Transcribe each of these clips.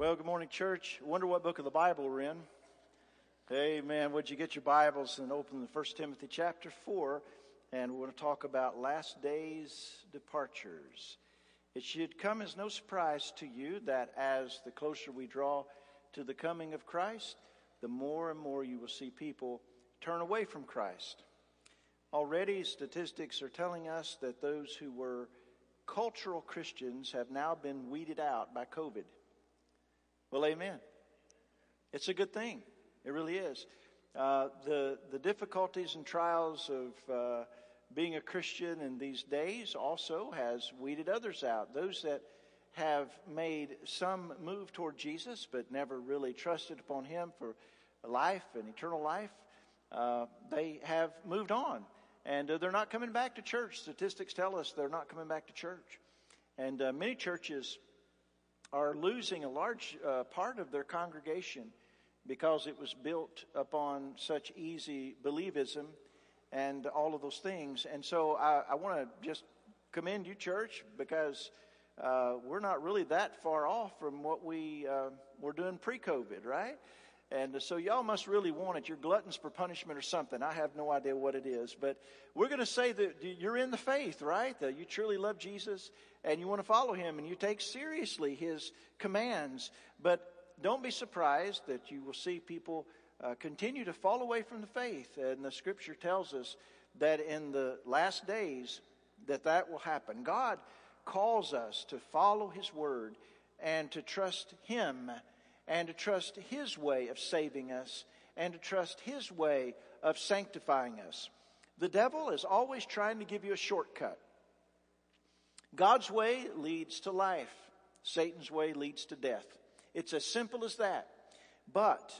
Well, good morning, church. Wonder what book of the Bible we're in. Amen. Would you get your Bibles and open the 1 Timothy chapter 4? And we're going to talk about last days departures. It should come as no surprise to you that as the closer we draw to the coming of Christ, the more and more you will see people turn away from Christ. Already, statistics are telling us that those who were cultural Christians have now been weeded out by COVID. Well, amen. It's a good thing. It really is. Uh, the the difficulties and trials of uh, being a Christian in these days also has weeded others out. Those that have made some move toward Jesus but never really trusted upon Him for life and eternal life, uh, they have moved on, and uh, they're not coming back to church. Statistics tell us they're not coming back to church, and uh, many churches are losing a large uh, part of their congregation because it was built upon such easy believism and all of those things. And so I, I want to just commend you, church, because uh, we're not really that far off from what we uh, were doing pre COVID, right? And so y'all must really want it. You're gluttons for punishment or something. I have no idea what it is. But we're going to say that you're in the faith, right? That you truly love Jesus and you want to follow him and you take seriously his commands. But don't be surprised that you will see people uh, continue to fall away from the faith. And the scripture tells us that in the last days that that will happen. God calls us to follow his word and to trust him and to trust His way of saving us and to trust His way of sanctifying us. The devil is always trying to give you a shortcut. God's way leads to life. Satan's way leads to death. It's as simple as that. But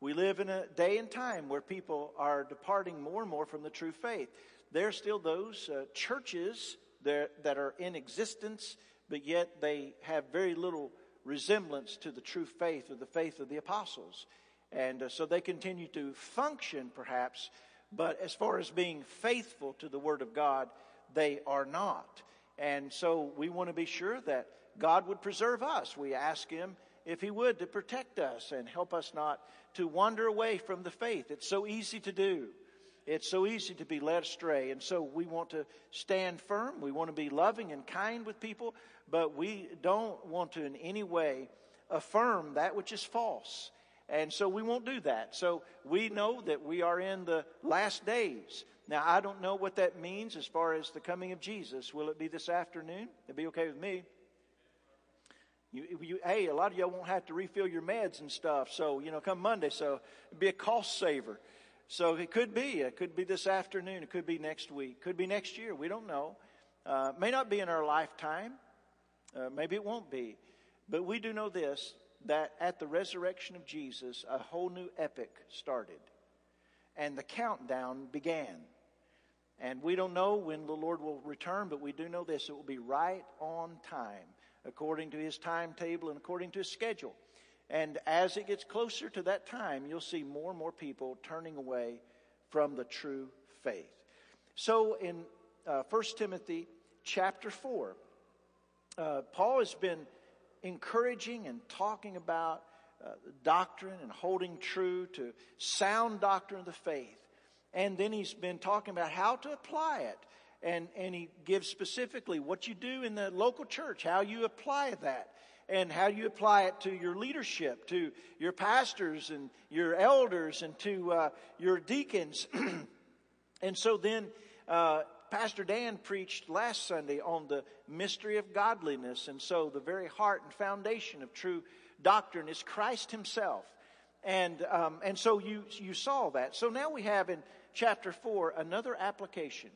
we live in a day and time where people are departing more and more from the true faith. There are still those uh, churches that, that are in existence, but yet they have very little resemblance to the true faith or the faith of the apostles. And uh, so they continue to function, perhaps, but as far as being faithful to the Word of God, they are not. And so we want to be sure that God would preserve us. We ask Him if He would to protect us and help us not to wander away from the faith. It's so easy to do. It's so easy to be led astray. And so we want to stand firm. We want to be loving and kind with people, but we don't want to in any way affirm that which is false. And so we won't do that. So we know that we are in the last days. Now, I don't know what that means as far as the coming of Jesus. Will it be this afternoon? It'll be okay with me. You, you, hey, a lot of y'all won't have to refill your meds and stuff. So, you know, come Monday. So it'd be a cost saver. So it could be. It could be this afternoon. It could be next week. Could be next year. We don't know. Uh, may not be in our lifetime. Uh, maybe it won't be. But we do know this that at the resurrection of Jesus, a whole new epic started. And the countdown began. And we don't know when the Lord will return, but we do know this it will be right on time, according to his timetable and according to his schedule. And as it gets closer to that time, you'll see more and more people turning away from the true faith. So in uh, 1 Timothy chapter 4, uh, Paul has been encouraging and talking about uh, doctrine and holding true to sound doctrine of the faith. And then he's been talking about how to apply it. And, and he gives specifically what you do in the local church, how you apply that and how you apply it to your leadership, to your pastors and your elders and to uh, your deacons. and so then uh, Pastor Dan preached last Sunday on the mystery of godliness. And so the very heart and foundation of true doctrine is Christ himself. And, um, and so you, you saw that. So now we have in chapter 4 another application.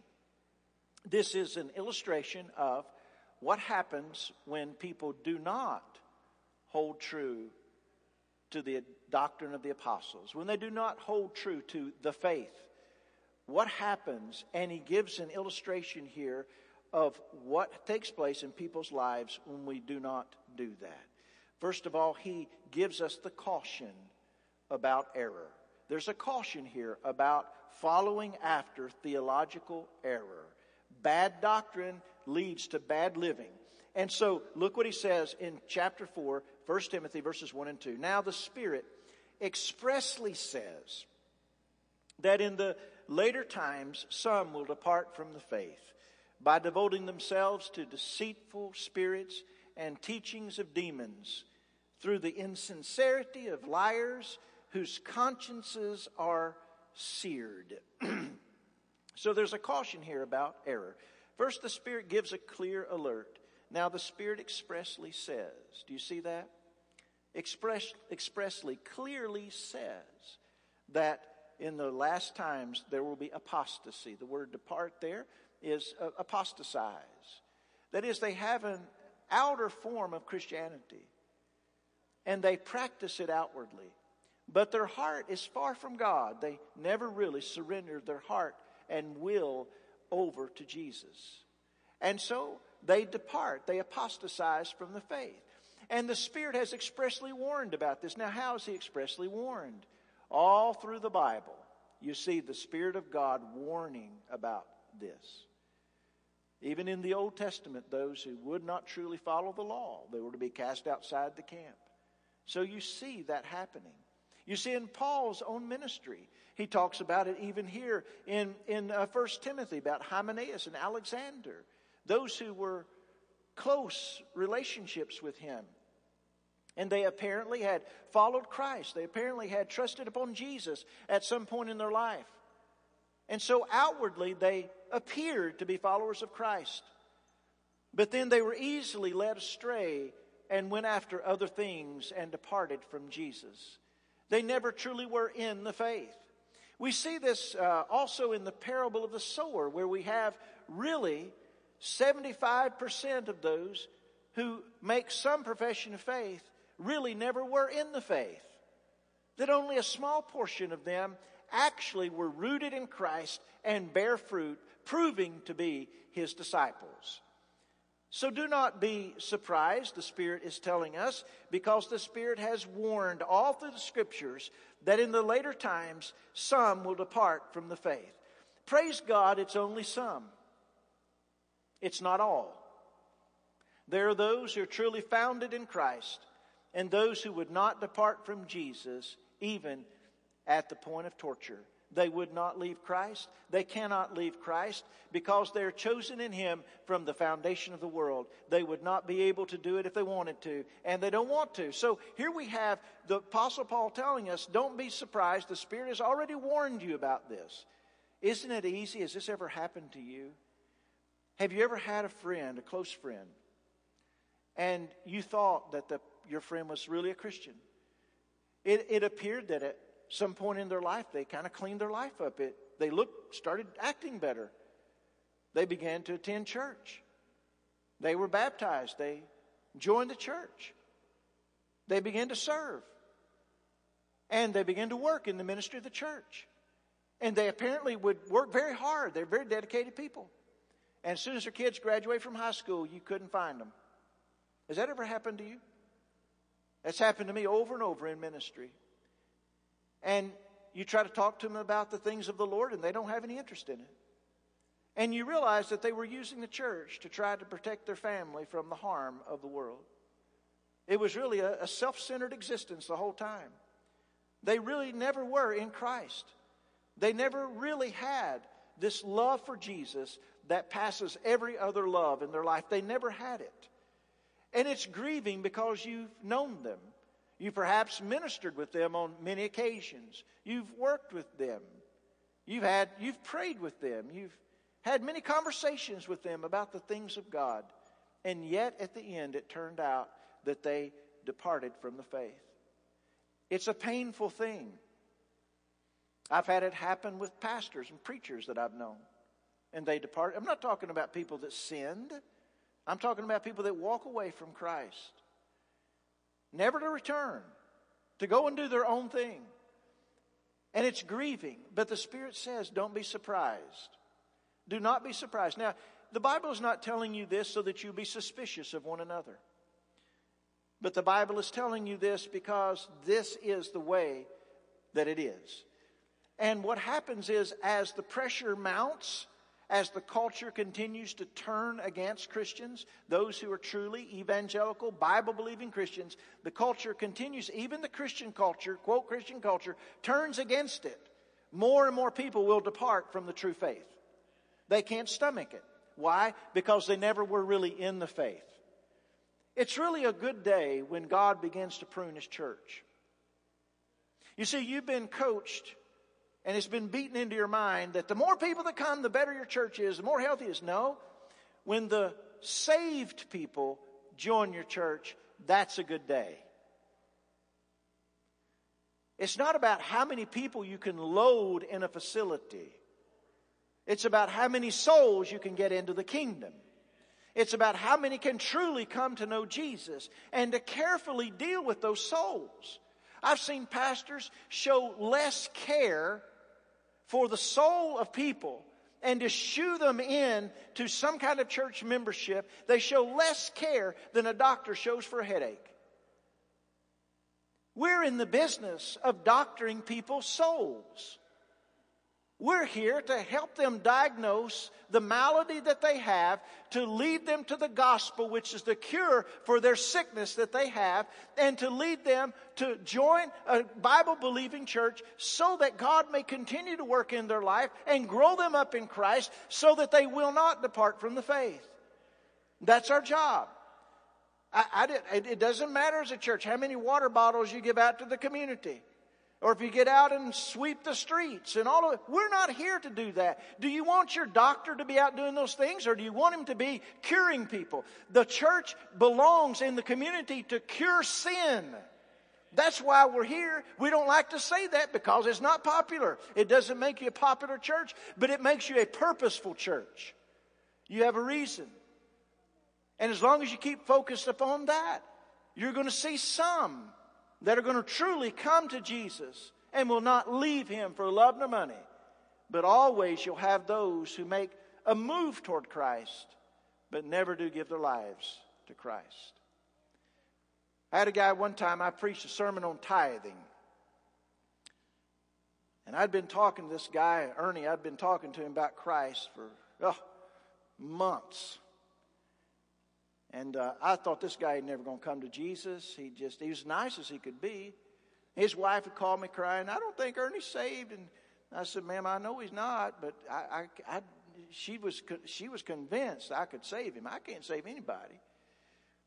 This is an illustration of what happens when people do not hold true to the doctrine of the apostles, when they do not hold true to the faith? What happens? And he gives an illustration here of what takes place in people's lives when we do not do that. First of all, he gives us the caution about error. There's a caution here about following after theological error. Bad doctrine leads to bad living. And so look what he says in chapter 4, 1 Timothy verses 1 and 2. Now the Spirit expressly says that in the later times some will depart from the faith by devoting themselves to deceitful spirits and teachings of demons through the insincerity of liars whose consciences are seared. so there's a caution here about error. First, the Spirit gives a clear alert. Now, the Spirit expressly says, do you see that? Express, expressly, clearly says that in the last times there will be apostasy. The word depart there is uh, apostatize. That is, they have an outer form of Christianity and they practice it outwardly. But their heart is far from God. They never really surrendered their heart and will over to Jesus. And so they depart, they apostatize from the faith. And the Spirit has expressly warned about this. Now, how is He expressly warned? All through the Bible, you see the Spirit of God warning about this. Even in the Old Testament, those who would not truly follow the law, they were to be cast outside the camp. So you see that happening. You see in Paul's own ministry, he talks about it even here in, in uh, 1 Timothy about Hymenaeus and Alexander, those who were close relationships with him. And they apparently had followed Christ. They apparently had trusted upon Jesus at some point in their life. And so outwardly they appeared to be followers of Christ. But then they were easily led astray and went after other things and departed from Jesus. They never truly were in the faith. We see this uh, also in the parable of the sower, where we have really 75% of those who make some profession of faith really never were in the faith. That only a small portion of them actually were rooted in Christ and bear fruit, proving to be his disciples. So do not be surprised, the Spirit is telling us, because the Spirit has warned all through the Scriptures that in the later times some will depart from the faith. Praise God, it's only some. It's not all. There are those who are truly founded in Christ and those who would not depart from Jesus even at the point of torture. They would not leave Christ. They cannot leave Christ because they're chosen in Him from the foundation of the world. They would not be able to do it if they wanted to, and they don't want to. So here we have the Apostle Paul telling us don't be surprised. The Spirit has already warned you about this. Isn't it easy? Has this ever happened to you? Have you ever had a friend, a close friend, and you thought that the, your friend was really a Christian? It, it appeared that it some point in their life, they kind of cleaned their life up. It, they looked, started acting better. They began to attend church. They were baptized. They joined the church. They began to serve. And they began to work in the ministry of the church. And they apparently would work very hard. They're very dedicated people. And as soon as their kids graduate from high school, you couldn't find them. Has that ever happened to you? That's happened to me over and over in ministry. And you try to talk to them about the things of the Lord, and they don't have any interest in it. And you realize that they were using the church to try to protect their family from the harm of the world. It was really a, a self centered existence the whole time. They really never were in Christ. They never really had this love for Jesus that passes every other love in their life. They never had it. And it's grieving because you've known them. You perhaps ministered with them on many occasions. You've worked with them. You've had, you've prayed with them. You've had many conversations with them about the things of God. And yet at the end, it turned out that they departed from the faith. It's a painful thing. I've had it happen with pastors and preachers that I've known. And they depart. I'm not talking about people that sinned. I'm talking about people that walk away from Christ never to return, to go and do their own thing. And it's grieving, but the Spirit says, don't be surprised. Do not be surprised. Now, the Bible is not telling you this so that you be suspicious of one another. But the Bible is telling you this because this is the way that it is. And what happens is, as the pressure mounts, as the culture continues to turn against Christians, those who are truly evangelical, Bible believing Christians, the culture continues, even the Christian culture, quote Christian culture, turns against it. More and more people will depart from the true faith. They can't stomach it. Why? Because they never were really in the faith. It's really a good day when God begins to prune His church. You see, you've been coached and it's been beaten into your mind that the more people that come, the better your church is, the more healthy it is. No. When the saved people join your church, that's a good day. It's not about how many people you can load in a facility. It's about how many souls you can get into the kingdom. It's about how many can truly come to know Jesus and to carefully deal with those souls. I've seen pastors show less care for the soul of people and to shoo them in to some kind of church membership, they show less care than a doctor shows for a headache. We're in the business of doctoring people's souls. We're here to help them diagnose the malady that they have, to lead them to the gospel, which is the cure for their sickness that they have, and to lead them to join a Bible believing church so that God may continue to work in their life and grow them up in Christ so that they will not depart from the faith. That's our job. I, I did, it doesn't matter as a church how many water bottles you give out to the community or if you get out and sweep the streets and all of it. We're not here to do that. Do you want your doctor to be out doing those things or do you want him to be curing people? The church belongs in the community to cure sin. That's why we're here. We don't like to say that because it's not popular. It doesn't make you a popular church, but it makes you a purposeful church. You have a reason. And as long as you keep focused upon that, you're going to see some that are going to truly come to Jesus and will not leave him for love nor money. But always you'll have those who make a move toward Christ, but never do give their lives to Christ. I had a guy one time, I preached a sermon on tithing. And I'd been talking to this guy, Ernie, I'd been talking to him about Christ for oh, months. And uh, I thought this guy ain't never going to come to Jesus. He just, he was nice as he could be. His wife had called me crying, I don't think Ernie's saved. And I said, ma'am, I know he's not, but I, I, I, she, was, she was convinced I could save him. I can't save anybody.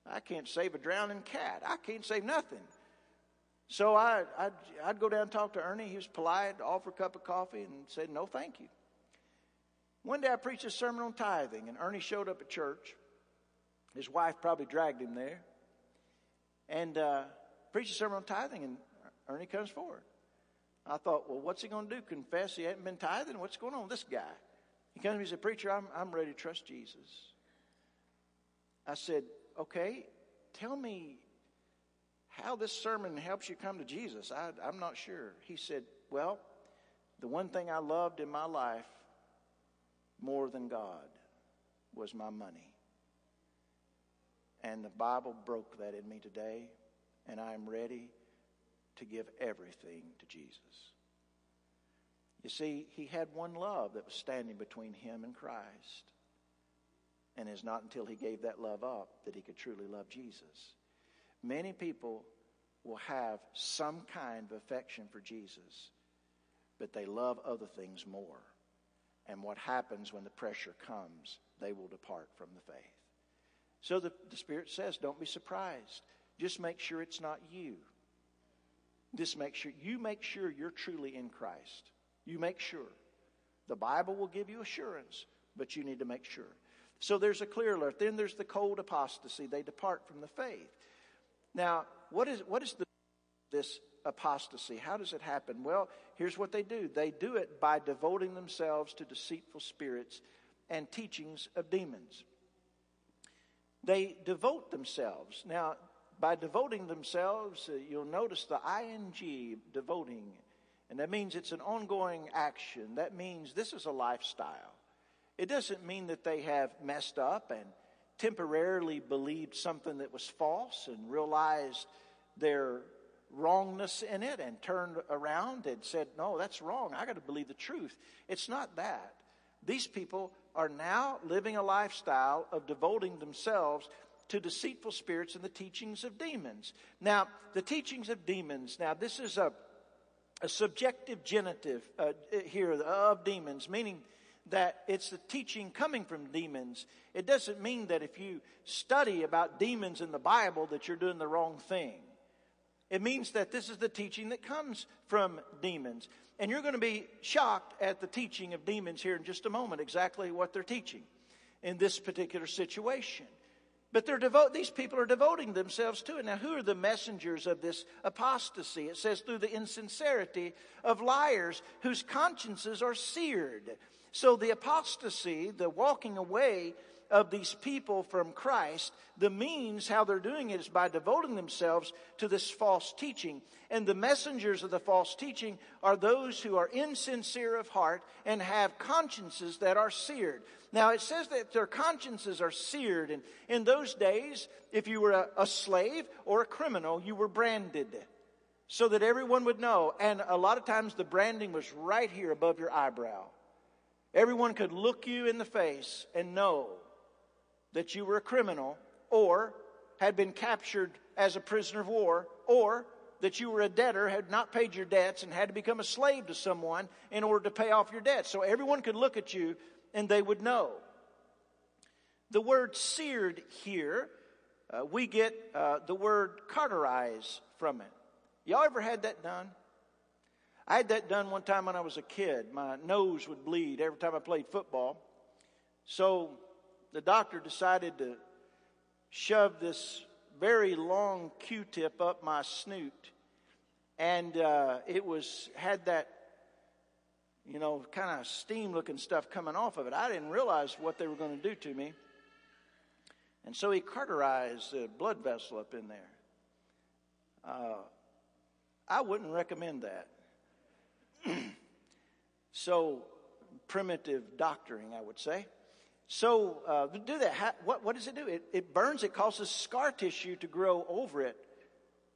I can't save a drowning cat. I can't save nothing. So I, I'd, I'd go down and talk to Ernie. He was polite, offer a cup of coffee, and said, no, thank you. One day I preached a sermon on tithing, and Ernie showed up at church. His wife probably dragged him there. And uh, preached a sermon on tithing, and Ernie comes forward. I thought, well, what's he going to do? Confess he hadn't been tithing? What's going on with this guy? He comes to me and said, Preacher, I'm, I'm ready to trust Jesus. I said, Okay, tell me how this sermon helps you come to Jesus. I, I'm not sure. He said, Well, the one thing I loved in my life more than God was my money. And the Bible broke that in me today, and I am ready to give everything to Jesus. You see, he had one love that was standing between him and Christ. And it's not until he gave that love up that he could truly love Jesus. Many people will have some kind of affection for Jesus, but they love other things more. And what happens when the pressure comes, they will depart from the faith. So the, the Spirit says, don't be surprised. Just make sure it's not you. Just make sure, you make sure you're truly in Christ. You make sure. The Bible will give you assurance, but you need to make sure. So there's a clear alert. Then there's the cold apostasy. They depart from the faith. Now, what is, what is the, this apostasy? How does it happen? Well, here's what they do they do it by devoting themselves to deceitful spirits and teachings of demons. They devote themselves. Now, by devoting themselves, uh, you'll notice the ing, devoting, and that means it's an ongoing action. That means this is a lifestyle. It doesn't mean that they have messed up and temporarily believed something that was false and realized their wrongness in it and turned around and said, No, that's wrong. I got to believe the truth. It's not that. These people are now living a lifestyle of devoting themselves to deceitful spirits and the teachings of demons. Now, the teachings of demons, now, this is a, a subjective genitive uh, here of demons, meaning that it's the teaching coming from demons. It doesn't mean that if you study about demons in the Bible that you're doing the wrong thing. It means that this is the teaching that comes from demons. And you're going to be shocked at the teaching of demons here in just a moment, exactly what they're teaching in this particular situation. But they're these people are devoting themselves to it. Now, who are the messengers of this apostasy? It says through the insincerity of liars whose consciences are seared. So the apostasy, the walking away of these people from Christ, the means how they're doing it is by devoting themselves to this false teaching. And the messengers of the false teaching are those who are insincere of heart and have consciences that are seared. Now it says that their consciences are seared. And in those days, if you were a, a slave or a criminal, you were branded so that everyone would know. And a lot of times the branding was right here above your eyebrow. Everyone could look you in the face and know that you were a criminal or had been captured as a prisoner of war or that you were a debtor, had not paid your debts, and had to become a slave to someone in order to pay off your debts. So everyone could look at you and they would know. The word seared here, uh, we get uh, the word cauterize from it. Y'all ever had that done? I had that done one time when I was a kid. My nose would bleed every time I played football. So the doctor decided to shove this very long Q-tip up my snoot, and uh, it was had that you know kind of steam-looking stuff coming off of it. I didn't realize what they were going to do to me, and so he cauterized the blood vessel up in there. Uh, I wouldn't recommend that. so primitive doctoring, I would say. So uh, do that, how, what, what does it do? It, it burns, it causes scar tissue to grow over it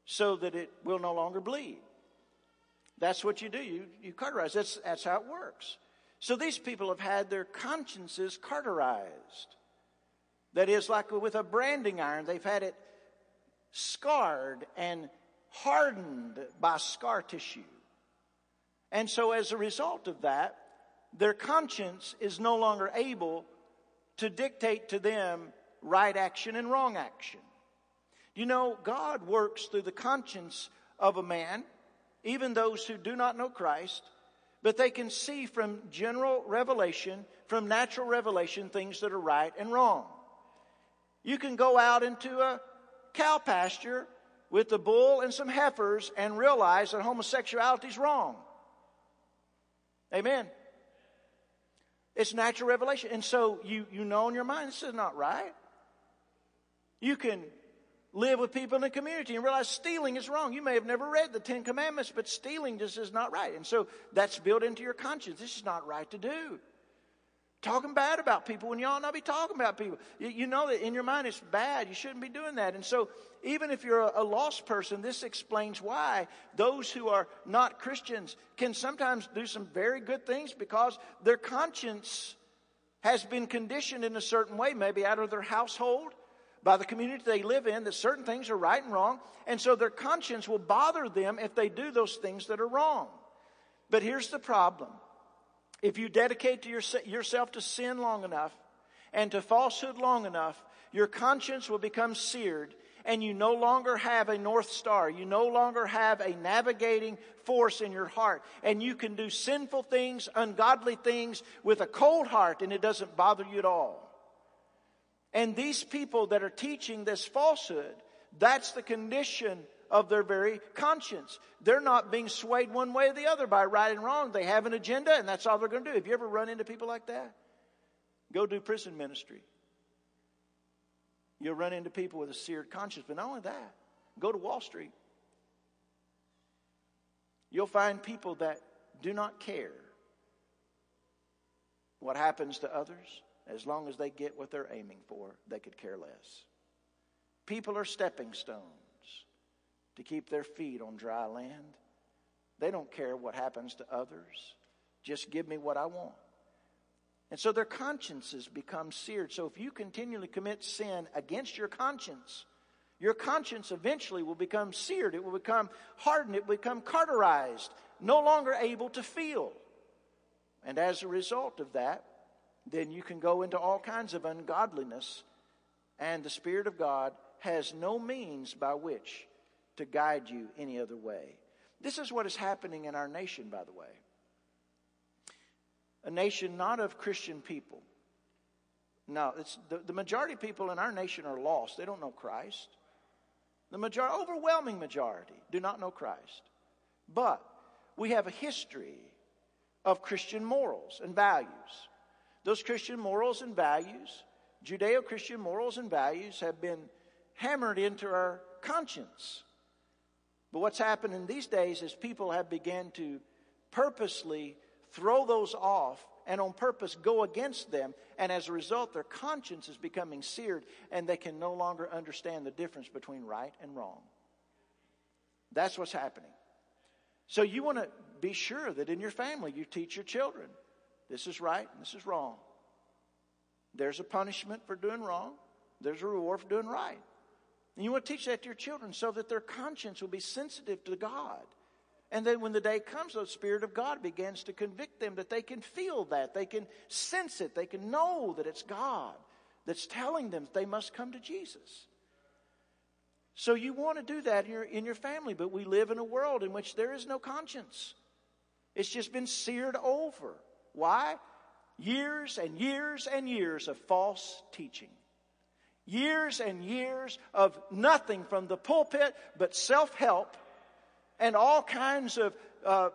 so that it will no longer bleed. That's what you do. You, you cauterize. That's, that's how it works. So these people have had their consciences cauterized. That is, like with a branding iron, they've had it scarred and hardened by scar tissue. And so as a result of that, their conscience is no longer able to dictate to them right action and wrong action. You know, God works through the conscience of a man, even those who do not know Christ, but they can see from general revelation, from natural revelation, things that are right and wrong. You can go out into a cow pasture with a bull and some heifers and realize that homosexuality is wrong. Amen. It's natural revelation. And so you, you know in your mind, this is not right. You can live with people in the community and realize stealing is wrong. You may have never read the Ten Commandments, but stealing just is not right. And so that's built into your conscience. This is not right to do. Talking bad about people when ought not be talking about people. You, you, know that in your mind it's bad. You shouldn't be doing that. And so, even if you're a, a lost person, this explains why those who are not Christians can sometimes do some very good things because their conscience has been conditioned in a certain way, maybe out of their household, by the community they live in, that certain things are right and wrong. And so their conscience will bother them if they do those things that are wrong. But here's the problem if you dedicate to your, yourself to sin long enough and to falsehood long enough, your conscience will become seared and you no longer have a North Star. You no longer have a navigating force in your heart. And you can do sinful things, ungodly things with a cold heart and it doesn't bother you at all. And these people that are teaching this falsehood, that's the condition of their very conscience. They're not being swayed one way or the other by right and wrong. They have an agenda and that's all they're going to do. Have you ever run into people like that? Go do prison ministry. You'll run into people with a seared conscience. But not only that, go to Wall Street. You'll find people that do not care what happens to others as long as they get what they're aiming for, they could care less. People are stepping stones to keep their feet on dry land. They don't care what happens to others. Just give me what I want. And so their consciences become seared. So if you continually commit sin against your conscience, your conscience eventually will become seared. It will become hardened. It will become cauterized, no longer able to feel. And as a result of that, then you can go into all kinds of ungodliness, and the Spirit of God has no means by which to guide you any other way. This is what is happening in our nation, by the way. A nation not of Christian people. No, it's the, the majority of people in our nation are lost. They don't know Christ. The majority, overwhelming majority, do not know Christ. But we have a history of Christian morals and values. Those Christian morals and values, Judeo Christian morals and values, have been hammered into our conscience. But what's happened in these days is people have begun to purposely throw those off and on purpose go against them. And as a result, their conscience is becoming seared and they can no longer understand the difference between right and wrong. That's what's happening. So you want to be sure that in your family you teach your children this is right and this is wrong. There's a punishment for doing wrong, there's a reward for doing right. And you want to teach that to your children so that their conscience will be sensitive to God. And then when the day comes, the Spirit of God begins to convict them that they can feel that, they can sense it, they can know that it's God that's telling them that they must come to Jesus. So you want to do that in your, in your family, but we live in a world in which there is no conscience. It's just been seared over. Why? Years and years and years of false teaching. Years and years of nothing from the pulpit but self help and all kinds of uh,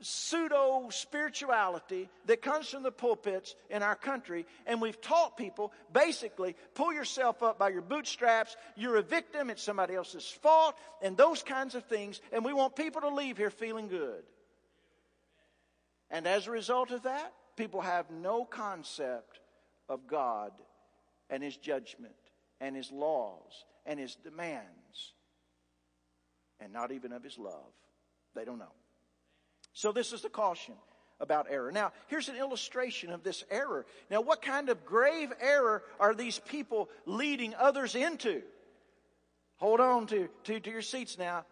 pseudo spirituality that comes from the pulpits in our country. And we've taught people basically pull yourself up by your bootstraps. You're a victim. It's somebody else's fault and those kinds of things. And we want people to leave here feeling good. And as a result of that, people have no concept of God and His judgment and his laws and his demands, and not even of his love. They don't know. So, this is the caution about error. Now, here's an illustration of this error. Now, what kind of grave error are these people leading others into? Hold on to, to, to your seats now.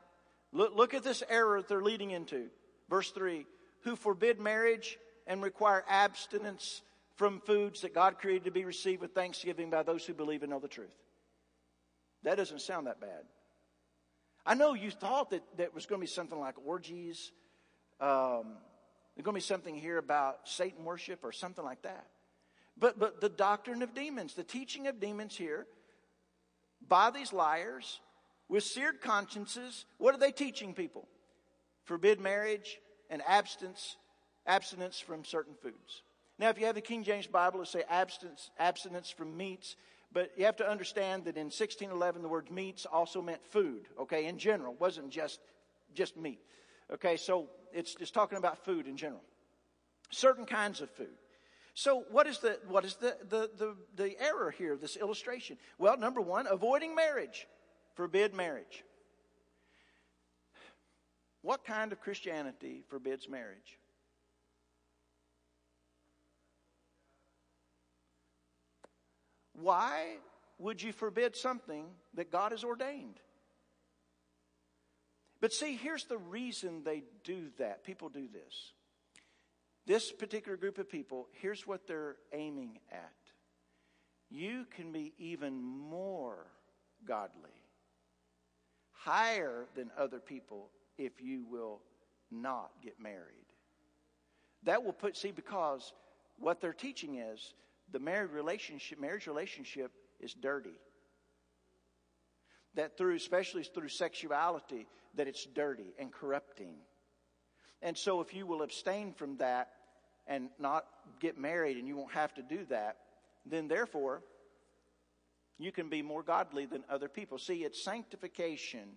Look, look at this error that they're leading into. Verse 3 Who forbid marriage and require abstinence from foods that God created to be received with thanksgiving by those who believe and know the truth. That doesn't sound that bad. I know you thought that that was going to be something like orgies. Um, there's going to be something here about Satan worship or something like that. But, but the doctrine of demons, the teaching of demons here, by these liars with seared consciences, what are they teaching people? Forbid marriage and abstinence, abstinence from certain foods. Now, if you have the King James Bible, it'll say abstinence, abstinence from meats. But you have to understand that in 1611, the word meats also meant food, okay, in general. It wasn't just, just meat. Okay, so it's, it's talking about food in general. Certain kinds of food. So what is the, what is the, the, the, the error here, this illustration? Well, number one, avoiding marriage. Forbid marriage. What kind of Christianity forbids marriage? Why would you forbid something that God has ordained? But see, here's the reason they do that. People do this. This particular group of people, here's what they're aiming at. You can be even more godly, higher than other people if you will not get married. That will put, see, because what they're teaching is the married relationship, marriage relationship is dirty. That through, especially through sexuality, that it's dirty and corrupting. And so if you will abstain from that and not get married and you won't have to do that, then therefore you can be more godly than other people. See, it's sanctification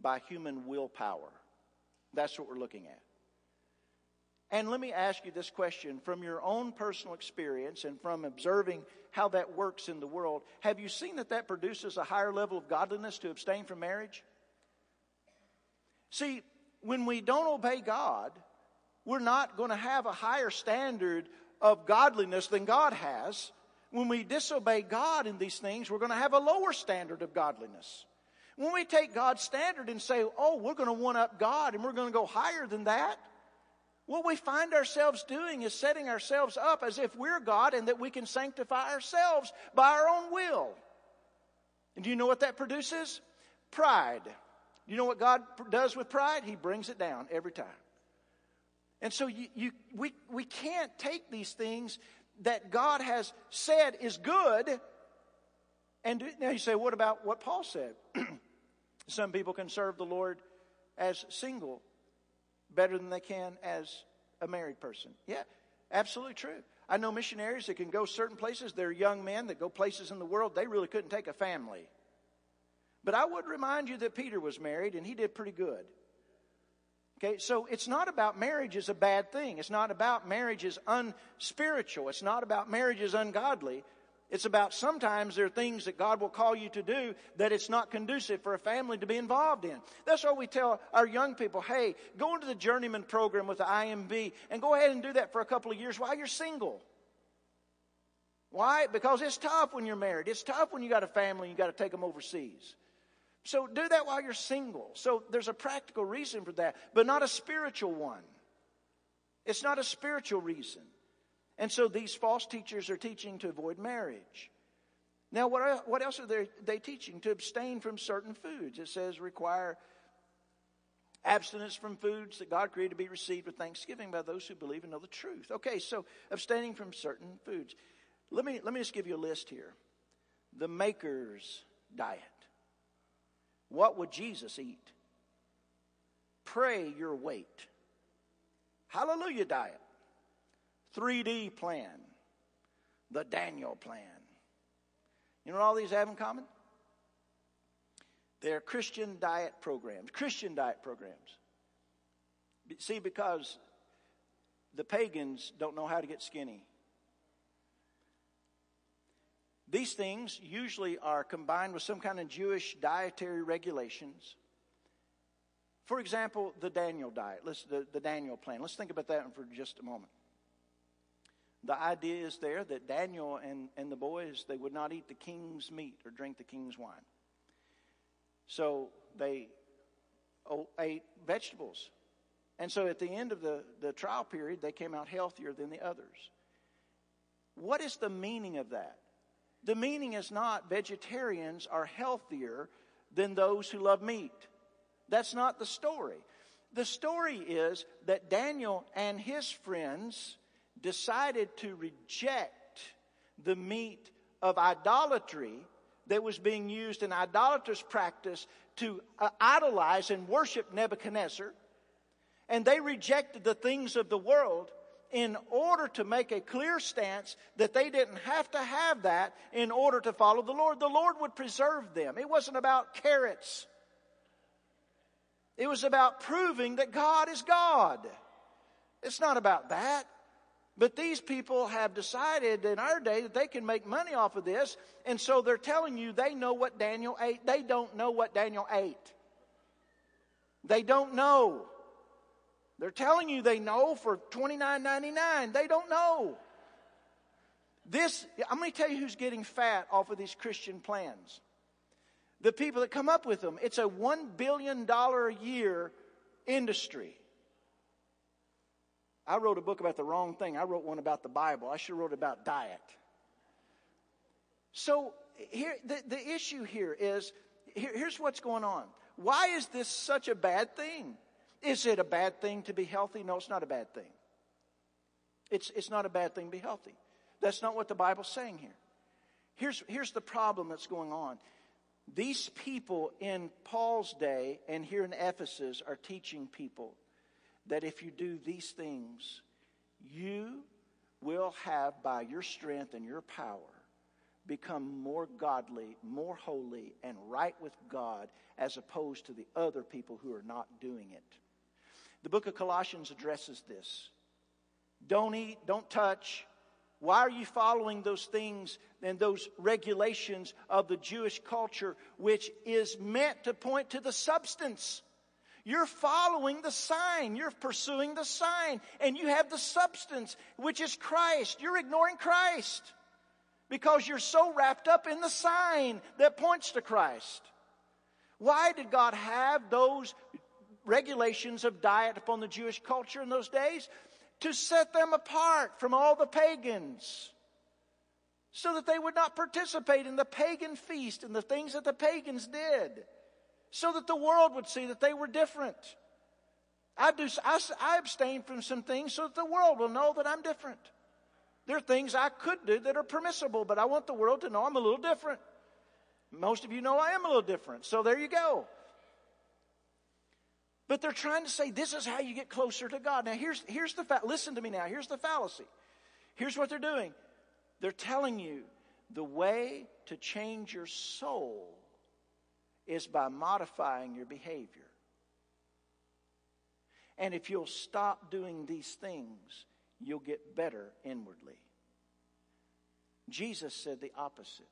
by human willpower. That's what we're looking at. And let me ask you this question from your own personal experience and from observing how that works in the world. Have you seen that that produces a higher level of godliness to abstain from marriage? See, when we don't obey God, we're not going to have a higher standard of godliness than God has. When we disobey God in these things, we're going to have a lower standard of godliness. When we take God's standard and say, oh, we're going to one up God and we're going to go higher than that, what we find ourselves doing is setting ourselves up as if we're God and that we can sanctify ourselves by our own will. And do you know what that produces? Pride. You know what God does with pride? He brings it down every time. And so you, you, we, we can't take these things that God has said is good and do, now you say, what about what Paul said? Some people can serve the Lord as single better than they can as a married person. Yeah, absolutely true. I know missionaries that can go certain places. They're young men that go places in the world they really couldn't take a family. But I would remind you that Peter was married and he did pretty good. Okay, so it's not about marriage is a bad thing. It's not about marriage is unspiritual. It's not about marriage is ungodly. It's about sometimes there are things that God will call you to do that it's not conducive for a family to be involved in. That's why we tell our young people, hey, go into the journeyman program with the IMB and go ahead and do that for a couple of years while you're single. Why? Because it's tough when you're married. It's tough when you got a family and you got to take them overseas. So do that while you're single. So there's a practical reason for that, but not a spiritual one. It's not a spiritual reason. And so these false teachers are teaching to avoid marriage. Now, what, what else are they, they teaching? To abstain from certain foods. It says require abstinence from foods that God created to be received with thanksgiving by those who believe and know the truth. Okay, so abstaining from certain foods. Let me, let me just give you a list here. The maker's diet. What would Jesus eat? Pray your weight. Hallelujah diet. 3D plan, the Daniel plan. You know what all these have in common? They're Christian diet programs, Christian diet programs. See, because the pagans don't know how to get skinny. These things usually are combined with some kind of Jewish dietary regulations. For example, the Daniel diet, let's, the, the Daniel plan. Let's think about that for just a moment the idea is there that Daniel and, and the boys, they would not eat the king's meat or drink the king's wine. So they ate vegetables. And so at the end of the, the trial period, they came out healthier than the others. What is the meaning of that? The meaning is not vegetarians are healthier than those who love meat. That's not the story. The story is that Daniel and his friends decided to reject the meat of idolatry that was being used in idolatrous practice to uh, idolize and worship Nebuchadnezzar. And they rejected the things of the world in order to make a clear stance that they didn't have to have that in order to follow the Lord. The Lord would preserve them. It wasn't about carrots. It was about proving that God is God. It's not about that. But these people have decided in our day that they can make money off of this, and so they're telling you they know what Daniel ate. They don't know what Daniel ate. They don't know. They're telling you they know for $29.99. They don't know. This, I'm going to tell you who's getting fat off of these Christian plans. The people that come up with them. It's a $1 billion a year industry. I wrote a book about the wrong thing. I wrote one about the Bible. I should have wrote about diet. So here, the, the issue here is here, here's what's going on. Why is this such a bad thing? Is it a bad thing to be healthy? No, it's not a bad thing. It's, it's not a bad thing to be healthy. That's not what the Bible's saying here. Here's, here's the problem that's going on. These people in Paul's day and here in Ephesus are teaching people that if you do these things, you will have, by your strength and your power, become more godly, more holy, and right with God as opposed to the other people who are not doing it. The book of Colossians addresses this. Don't eat, don't touch. Why are you following those things and those regulations of the Jewish culture, which is meant to point to the substance? You're following the sign. You're pursuing the sign. And you have the substance, which is Christ. You're ignoring Christ because you're so wrapped up in the sign that points to Christ. Why did God have those regulations of diet upon the Jewish culture in those days? To set them apart from all the pagans so that they would not participate in the pagan feast and the things that the pagans did, so that the world would see that they were different. I, do, I, I abstain from some things so that the world will know that I'm different. There are things I could do that are permissible, but I want the world to know I'm a little different. Most of you know I am a little different. So there you go. But they're trying to say this is how you get closer to God. Now here's here's the fa- listen to me now. Here's the fallacy. Here's what they're doing. They're telling you the way to change your soul is by modifying your behavior. And if you'll stop doing these things, you'll get better inwardly. Jesus said the opposite.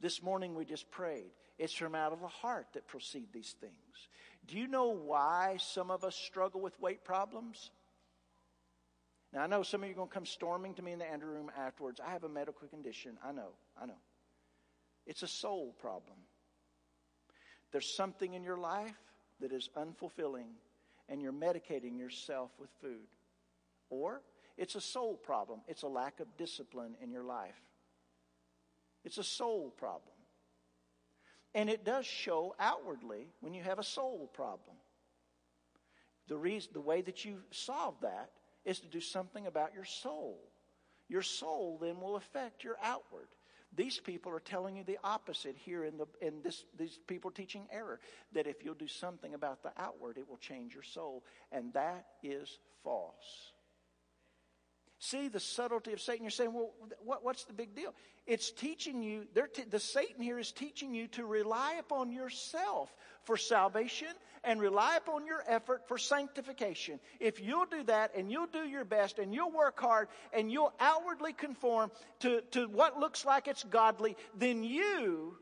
This morning we just prayed. It's from out of the heart that proceed these things. Do you know why some of us struggle with weight problems? Now, I know some of you are going to come storming to me in the Andrew room afterwards. I have a medical condition. I know, I know. It's a soul problem. There's something in your life that is unfulfilling, and you're medicating yourself with food. Or it's a soul problem, it's a lack of discipline in your life. It's a soul problem. And it does show outwardly when you have a soul problem. The, reason, the way that you solve that is to do something about your soul. Your soul then will affect your outward. These people are telling you the opposite here in, the, in this, these people teaching error. That if you'll do something about the outward, it will change your soul. And that is false see the subtlety of Satan. You're saying, well, what, what's the big deal? It's teaching you, t- the Satan here is teaching you to rely upon yourself for salvation and rely upon your effort for sanctification. If you'll do that and you'll do your best and you'll work hard and you'll outwardly conform to, to what looks like it's godly, then you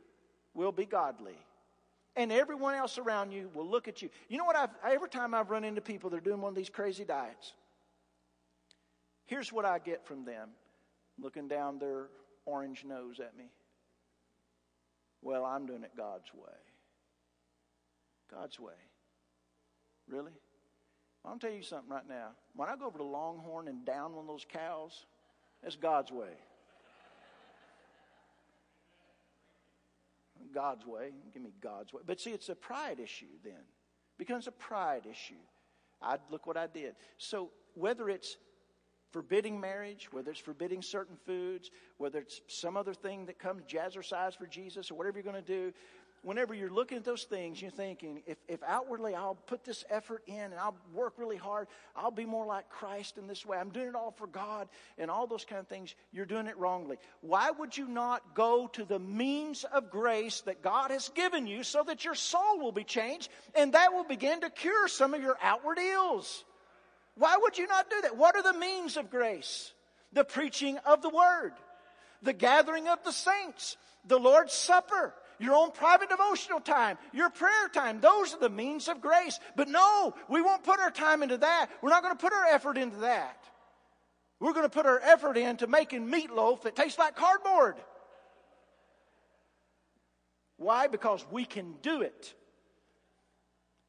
will be godly and everyone else around you will look at you. You know what? I've, every time I've run into people that are doing one of these crazy diets, Here's what I get from them looking down their orange nose at me. Well, I'm doing it God's way. God's way. Really? I'll tell you something right now. When I go over to Longhorn and down one of those cows, that's God's way. God's way. Give me God's way. But see, it's a pride issue then. It becomes a pride issue. I look what I did. So whether it's forbidding marriage, whether it's forbidding certain foods, whether it's some other thing that comes jazzercise for Jesus or whatever you're going to do, whenever you're looking at those things, you're thinking, if, if outwardly I'll put this effort in and I'll work really hard, I'll be more like Christ in this way. I'm doing it all for God and all those kind of things. You're doing it wrongly. Why would you not go to the means of grace that God has given you so that your soul will be changed and that will begin to cure some of your outward ills? Why would you not do that? What are the means of grace? The preaching of the word, the gathering of the saints, the Lord's Supper, your own private devotional time, your prayer time. Those are the means of grace. But no, we won't put our time into that. We're not going to put our effort into that. We're going to put our effort into making meatloaf that tastes like cardboard. Why? Because we can do it.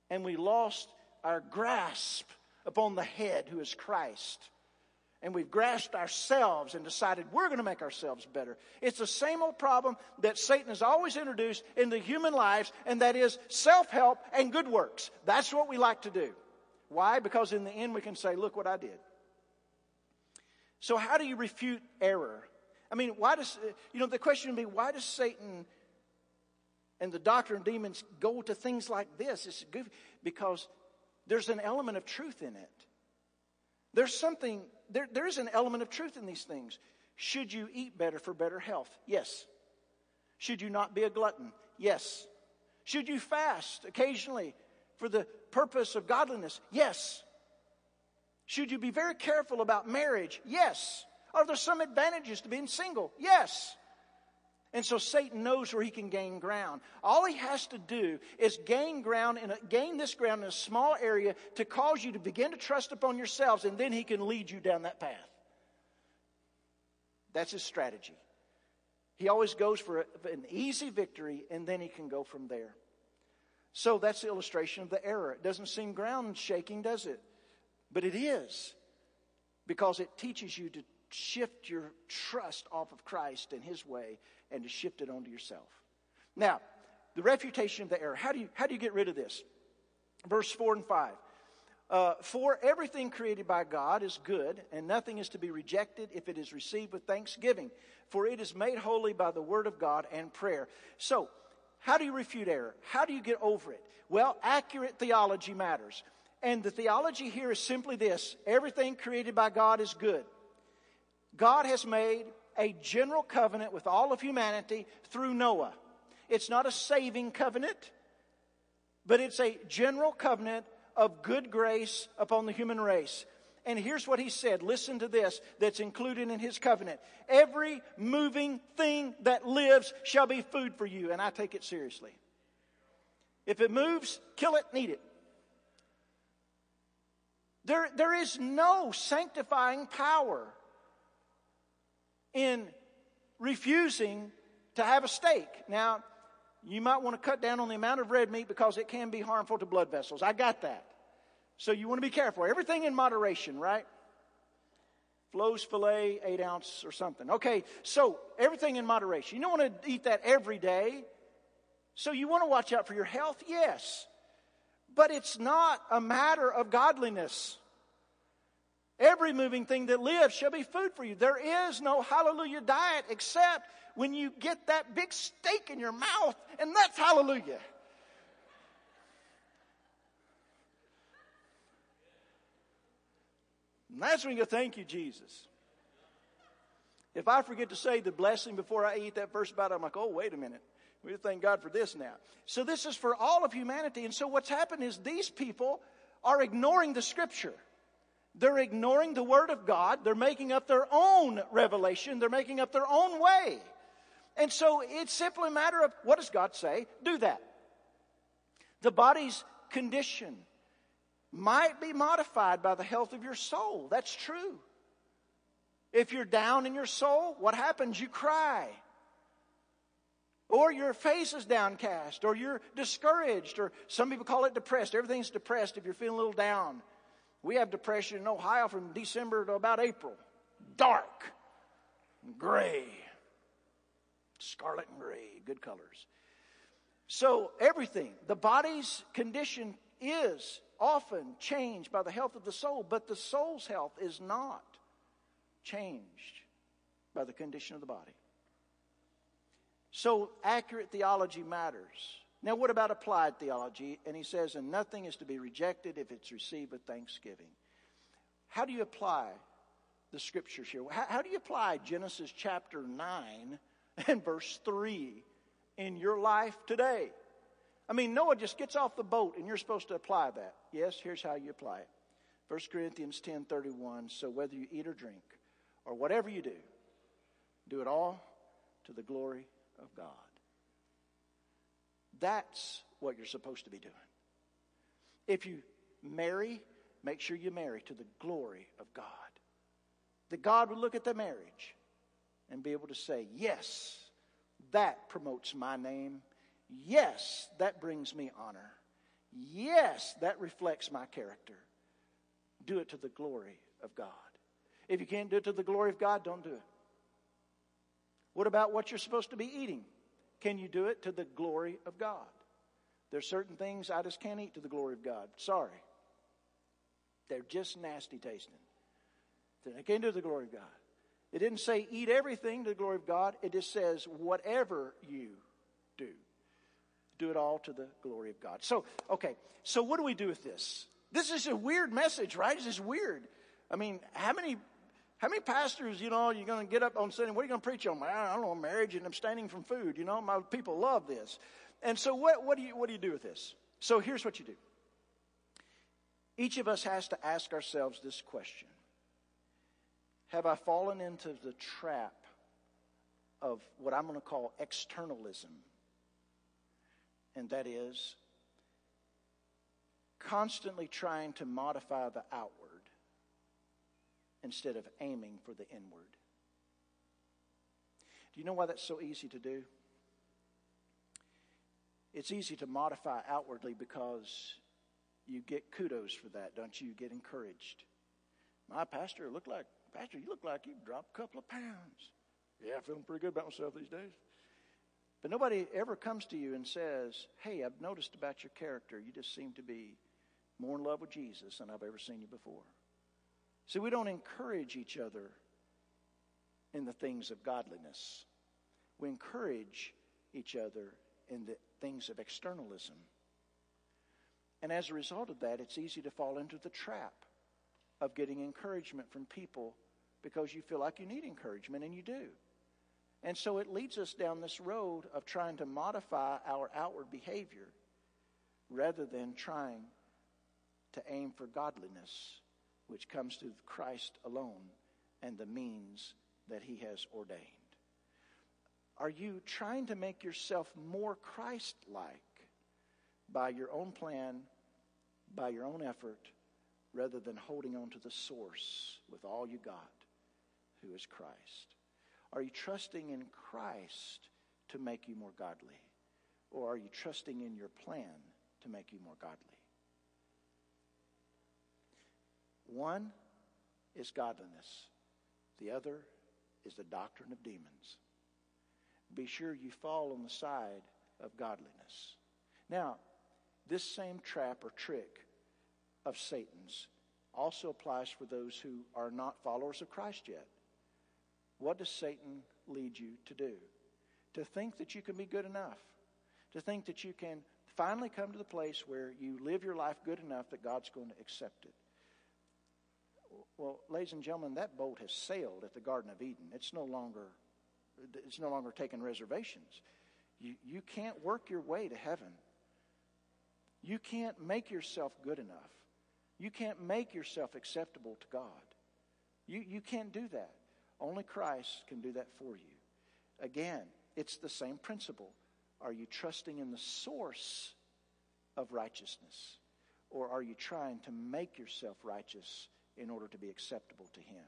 And we lost our grasp upon the head who is Christ. And we've grasped ourselves and decided we're going to make ourselves better. It's the same old problem that Satan has always introduced into human lives, and that is self help and good works. That's what we like to do. Why? Because in the end we can say, look what I did. So, how do you refute error? I mean, why does, you know, the question would be, why does Satan and the doctrine of demons go to things like this? It's goofy because there's an element of truth in it. There's something, there, there is an element of truth in these things. Should you eat better for better health? Yes. Should you not be a glutton? Yes. Should you fast occasionally for the purpose of godliness? Yes. Should you be very careful about marriage? Yes. Are there some advantages to being single? Yes. And so Satan knows where he can gain ground. All he has to do is gain ground and gain this ground in a small area to cause you to begin to trust upon yourselves, and then he can lead you down that path. That's his strategy. He always goes for an easy victory, and then he can go from there. So that's the illustration of the error. It doesn't seem ground shaking, does it? But it is, because it teaches you to shift your trust off of Christ and His way and to shift it onto yourself. Now, the refutation of the error. How do you, how do you get rid of this? Verse 4 and 5. Uh, For everything created by God is good, and nothing is to be rejected if it is received with thanksgiving, for it is made holy by the word of God and prayer. So, how do you refute error? How do you get over it? Well, accurate theology matters. And the theology here is simply this everything created by God is good. God has made a general covenant with all of humanity through Noah. It's not a saving covenant, but it's a general covenant of good grace upon the human race. And here's what he said listen to this that's included in his covenant. Every moving thing that lives shall be food for you. And I take it seriously. If it moves, kill it, eat it. There, there is no sanctifying power in refusing to have a steak. Now, you might want to cut down on the amount of red meat because it can be harmful to blood vessels. I got that. So you want to be careful. Everything in moderation, right? Flo's filet, eight ounce or something. Okay, so everything in moderation. You don't want to eat that every day. So you want to watch out for your health? Yes. But it's not a matter of godliness. Every moving thing that lives shall be food for you. There is no hallelujah diet except when you get that big steak in your mouth, and that's hallelujah. And that's when you go, thank you, Jesus. If I forget to say the blessing before I eat that first bite, I'm like, oh, wait a minute. We thank God for this now. So this is for all of humanity. And so what's happened is these people are ignoring the scripture. They're ignoring the Word of God. They're making up their own revelation. They're making up their own way. And so it's simply a matter of what does God say? Do that. The body's condition might be modified by the health of your soul. That's true. If you're down in your soul, what happens? You cry. Or your face is downcast, or you're discouraged, or some people call it depressed. Everything's depressed if you're feeling a little down. We have depression in Ohio from December to about April. Dark, gray, scarlet and gray, good colors. So, everything, the body's condition is often changed by the health of the soul, but the soul's health is not changed by the condition of the body. So, accurate theology matters. Now, what about applied theology? And he says, and nothing is to be rejected if it's received with thanksgiving. How do you apply the scriptures here? How, how do you apply Genesis chapter 9 and verse 3 in your life today? I mean, Noah just gets off the boat and you're supposed to apply that. Yes, here's how you apply it. 1 Corinthians 10 31. So whether you eat or drink or whatever you do, do it all to the glory of God. That's what you're supposed to be doing. If you marry, make sure you marry to the glory of God. That God would look at the marriage and be able to say, Yes, that promotes my name. Yes, that brings me honor. Yes, that reflects my character. Do it to the glory of God. If you can't do it to the glory of God, don't do it. What about what you're supposed to be eating? Can you do it to the glory of God? There's certain things I just can't eat to the glory of God. Sorry. They're just nasty tasting. I can't do the glory of God. It didn't say eat everything to the glory of God. It just says whatever you do, do it all to the glory of God. So, okay, so what do we do with this? This is a weird message, right? This is weird. I mean, how many how many pastors, you know, you're going to get up on Sunday? What are you going to preach on? I don't know, marriage and abstaining from food. You know, my people love this. And so, what, what, do you, what do you do with this? So, here's what you do. Each of us has to ask ourselves this question Have I fallen into the trap of what I'm going to call externalism. And that is constantly trying to modify the outward instead of aiming for the inward. Do you know why that's so easy to do? It's easy to modify outwardly because you get kudos for that, don't you? You get encouraged. My pastor looked like, Pastor, you look like you dropped a couple of pounds. Yeah, I'm feeling pretty good about myself these days. But nobody ever comes to you and says, Hey, I've noticed about your character, you just seem to be more in love with Jesus than I've ever seen you before. See, we don't encourage each other in the things of godliness. We encourage each other in the things of externalism. And as a result of that, it's easy to fall into the trap of getting encouragement from people because you feel like you need encouragement, and you do. And so it leads us down this road of trying to modify our outward behavior rather than trying to aim for godliness, which comes through Christ alone and the means that he has ordained. Are you trying to make yourself more Christ like by your own plan, by your own effort, rather than holding on to the source with all you got, who is Christ? Are you trusting in Christ to make you more godly? Or are you trusting in your plan to make you more godly? One is godliness, the other is the doctrine of demons. Be sure you fall on the side of godliness. Now, this same trap or trick of Satan's also applies for those who are not followers of Christ yet. What does Satan lead you to do? To think that you can be good enough. To think that you can finally come to the place where you live your life good enough that God's going to accept it. Well, ladies and gentlemen, that boat has sailed at the Garden of Eden. It's no longer, it's no longer taking reservations. You, you can't work your way to heaven. You can't make yourself good enough. You can't make yourself acceptable to God. You, you can't do that. Only Christ can do that for you. Again, it's the same principle. Are you trusting in the source of righteousness? Or are you trying to make yourself righteous in order to be acceptable to Him?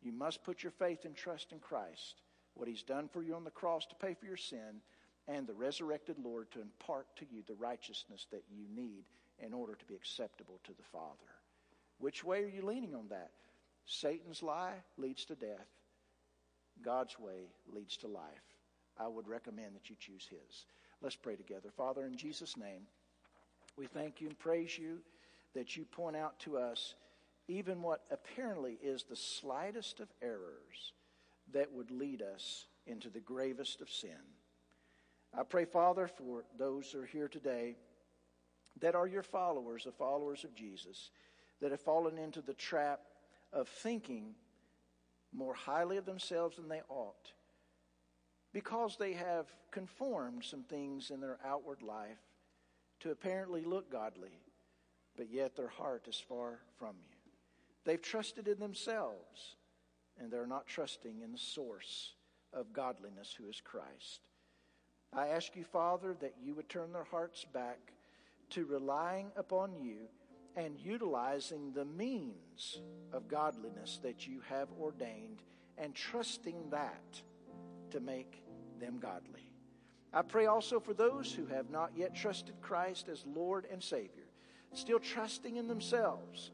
You must put your faith and trust in Christ, what He's done for you on the cross to pay for your sin, and the resurrected Lord to impart to you the righteousness that you need in order to be acceptable to the Father. Which way are you leaning on that? Satan's lie leads to death. God's way leads to life. I would recommend that you choose His. Let's pray together. Father, in Jesus' name, we thank you and praise you that you point out to us even what apparently is the slightest of errors that would lead us into the gravest of sin. I pray, Father, for those who are here today that are your followers, the followers of Jesus, that have fallen into the trap of thinking more highly of themselves than they ought because they have conformed some things in their outward life to apparently look godly, but yet their heart is far from you. They've trusted in themselves, and they're not trusting in the source of godliness, who is Christ. I ask you, Father, that you would turn their hearts back to relying upon you and utilizing the means of godliness that you have ordained and trusting that to make them godly. I pray also for those who have not yet trusted Christ as Lord and Savior, still trusting in themselves,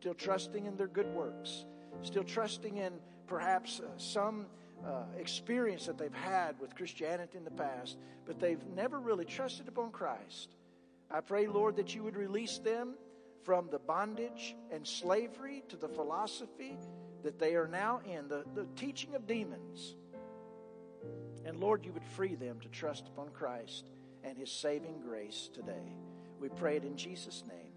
still trusting in their good works, still trusting in perhaps uh, some uh, experience that they've had with Christianity in the past, but they've never really trusted upon Christ. I pray, Lord, that you would release them from the bondage and slavery to the philosophy that they are now in, the, the teaching of demons. And Lord, you would free them to trust upon Christ and his saving grace today. We pray it in Jesus' name.